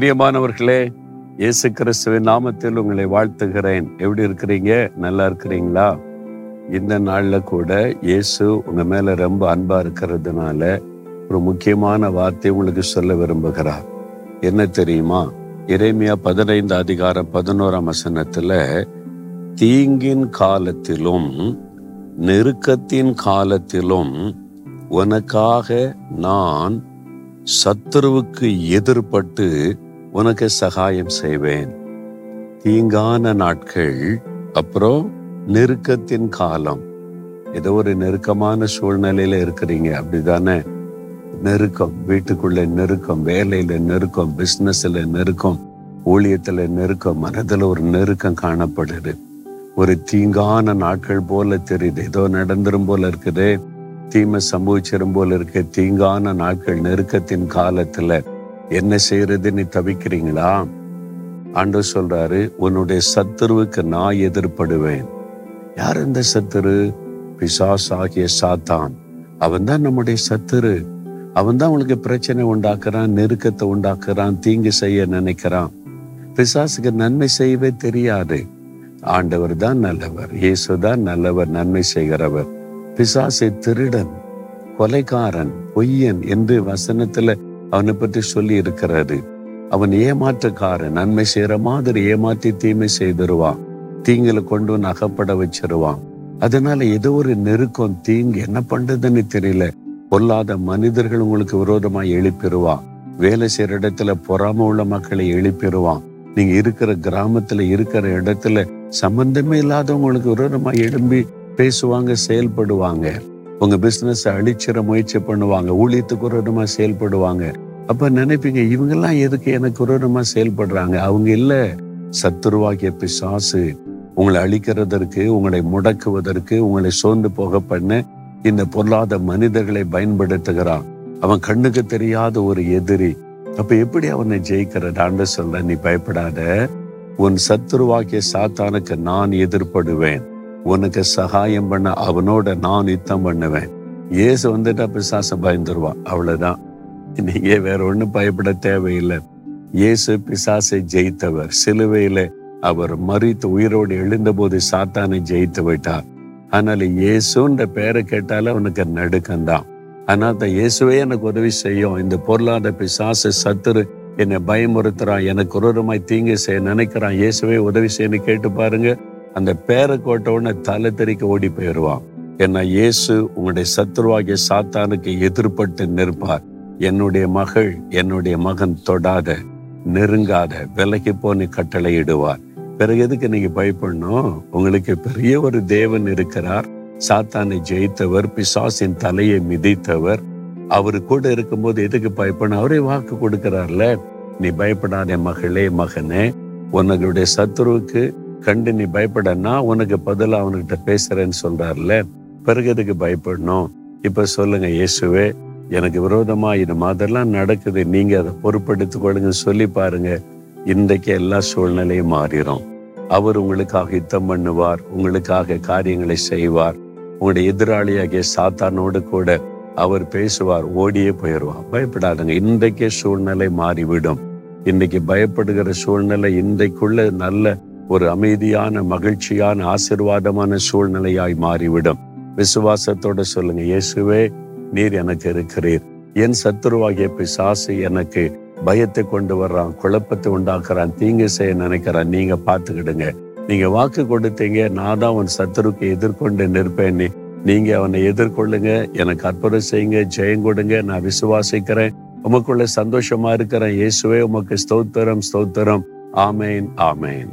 பிரியமானவர்களே இயேசு கிறிஸ்துவின் நாமத்தில் உங்களை வாழ்த்துகிறேன். எப்படி இருக்கிறீங்க? நல்லா இருக்கிறீங்களா? இந்த நாளில் கூட இயேசு உங்க மேல ரொம்ப அன்பா இருக்கிறதுனால ஒரு முக்கியமான வார்த்தை உங்களுக்கு சொல்ல விரும்புகிறார். என்ன தெரியுமா? இறைமையா பதினைந்து அதிகாரம் பதினோராம் வசனத்துல தீங்கின் காலத்திலும் நெருக்கத்தின் காலத்திலும் உனக்காக நான் சத்துருவுக்கு எதிர்பட்டு உனக்கு சகாயம் செய்வேன். தீங்கான நாட்கள் அப்புறம் நெருக்கத்தின் காலம். ஏதோ ஒரு நெருக்கமான சூழ்நிலையில இருக்கிறீங்க அப்படிதானே? நெருக்கம் வீட்டுக்குள்ள நெருக்கம் வேலையில நெருக்கம் பிசினஸ்ல நெருக்கம் ஊழியத்துல நெருக்கம் மனதுல ஒரு நெருக்கம் காணப்படுது. ஒரு தீங்கான நாட்கள் போல தெரியுது. ஏதோ நடந்துரும் போல இருக்குது. தீமை சம்பவிச்சிடும் போல இருக்கு. தீங்கான நாட்கள் நெருக்கத்தின் காலத்துல. என்ன செய்யறது நீ தவிக்கிறீங்களா? ஆண்டு சொல்றாரு உன்னுடைய சத்துருவுக்கு நான் எதிர்ப்படுவேன் யார் இந்த சத்துரு? பிசாஸ் ஆகிய சாத்தான். அவன் தான் நம்முடைய சத்துரு. அவன் தான் பிரச்சனை உண்டாக்குறான் நெருக்கத்தை உண்டாக்குறான் தீங்கு செய்ய நினைக்கிறான். பிசாசுக்கு நன்மை செய்யவே தெரியாது. ஆண்டவர் தான் நல்லவர் இயேசு தான் நல்லவர் நன்மை செய்கிறவர். பிசாசை திருடன் கொலைக்காரன் பொய்யன் என்று வசனத்துல அவனை பற்றி சொல்லி இருக்கிறாரு. அவன் ஏமாற்றக்காரன். நன்மை செய்யற மாதிரி ஏமாற்றி தீமை செய்திருவான். தீங்குல கொண்டு வந்து அகப்பட வச்சிருவான். அதனால ஏதோ ஒரு நெருக்கம் தீங்கு என்ன பண்றதுன்னு தெரியல. பொல்லாத மனிதர்கள் உங்களுக்கு விரோதமா எழுப்பிடுவான் வேலை செய்யற இடத்துல பொறாம உள்ள மக்களை எழுப்பிடுவான் நீங்க இருக்கிற கிராமத்துல இருக்கிற இடத்துல சம்பந்தமே இல்லாதவங்களுக்கு விரோதமா எழும்பி பேசுவாங்க செயல்படுவாங்க. உங்க பிஸ்னஸை அழிச்சிட முயற்சி பண்ணுவாங்க. ஊழியத்துக்கு விரோதமா செயல்படுவாங்க. அப்ப நினைப்பீங்க இவங்கெல்லாம் எதுக்கு எனக்கு விரோதமா செயல்படுறாங்க? அவங்க இல்ல. சத்துருவாகிய பிசாசு உங்களை அழிக்கிறதற்கு உங்களை முடக்குவதற்கு உங்களை சோர்ந்து போக பண்ண இந்த பொருளாத மனிதர்களை பயன்படுத்துகிறான். அவன் கண்ணுக்கு தெரியாத ஒரு எதிரி. அப்ப எப்படி அவனை ஜெயிக்கிறது? ஆண்டு சொல்ற நீ பயப்படாத. உன் சத்துருவாக்கிய சாத்தானுக்கு நான் எதிர்ப்படுவேன் உனக்கு சகாயம் பண்ண அவனோட நான் யுத்தம் பண்ணுவேன். இயேசு வந்துட்டா பிசாச பயந்துருவான். அவ்வளவுதான். நீங்க வேற ஒன்றும் பயப்பட தேவையில்லை. இயேசு பிசாசை ஜெயித்தவர். சிலுவையில அவர் மறித்து உயிரோடு எழுந்தபோது சாத்தானை ஜெயித்து விட்டார். அதனால இயேசுன்ற பேரை கேட்டாலே அவனுக்கு நடுக்கம்தான். ஆனால் தான் இயேசுவே எனக்கு உதவி செய்யும். இந்த பொருளாத பிசாசு சத்துரு என்னை பயமுறுத்துறான். எனக்கு உருவமாய் தீங்கு செய்ய நினைக்கிறான். இயேசுவே உதவி செய்யன்னு கேட்டு பாருங்க. அந்த பேரை கோட்ட தலை தெறிக்க ஓடி போயிடுவான் ஏன்னா இயேசு உங்களுடைய சத்ருவாகிய சாத்தானுக்கு எதிர்பட்டு நிற்பார். என்னுடைய மகள் என்னுடைய மகன் தொடாத நெருங்காத விலகி போன்னு கட்டளையிடுவார் பிறகு எதுக்கு நீங்க பயப்படணும்? உங்களுக்கு பெரிய ஒரு தேவன் இருக்கிறார். சாத்தானை ஜெயித்தவர் பிசாசின் தலையை மிதித்தவர். அவரு கூட இருக்கும்போது எதுக்கு பயப்படணும்? அவரே வாக்கு கொடுக்கிறார்ல. நீ பயப்படாத மகளே மகனே. உன்னுடைய சத்ருவுக்கு கண்டு நீ பயப்படனா உனக்கு பதில் அவன்கிட்ட பேசுறேன்னு சொல்றாருல பிறகு எதுக்கு பயப்படணும்? இப்ப சொல்லுங்க இயேசுவே எனக்கு விரோதமா இது மாதிரிலாம் நடக்குது. நீங்க அதை பொறுப்படுத்திக் கொள்ளுங்க சொல்லி பாருங்க. இன்றைக்கு எல்லா சூழ்நிலையும் மாறிடும் அவர் உங்களுக்காக யுத்தம் பண்ணுவார். உங்களுக்காக காரியங்களை செய்வார். உங்களுடைய எதிராளியாகிய சாத்தானோடு கூட அவர் பேசுவார். ஓடியே போயிடுவார். பயப்படாதுங்க. இன்றைக்கே சூழ்நிலை மாறிவிடும். இன்னைக்கு பயப்படுகிற சூழ்நிலை இன்றைக்குள்ள நல்ல ஒரு அமைதியான மகிழ்ச்சியான ஆசிர்வாதமான சூழ்நிலையாய் மாறிவிடும். விசுவாசத்தோட சொல்லுங்க இயேசுவே நீர் எனக்கு இருக்கிறீர். என் சத்துருவாகிய பிசாசு எனக்கு பயத்தை கொண்டு வர்றான் குழப்பத்தை உண்டாக்குறான் தீங்கு செய்ய நினைக்கிறான். நீங்க பார்த்துக்கிடுங்க. நீங்க வாக்கு கொடுத்தீங்க நான் தான் உன் சத்துருக்கு எதிர்கொண்டு நிற்பேன்னு நீங்க அவனை எதிர்கொள்ளுங்க எனக்கு அற்புதம் செய்யுங்க ஜெயம் கொடுங்க நான் விசுவாசிக்கிறேன். உமக்குள்ள சந்தோஷமா இருக்கிறேன். இயேசுவே உமக்கு ஸ்தோத்திரம் ஸ்தோத்திரம். ஆமேன் ஆமேன்.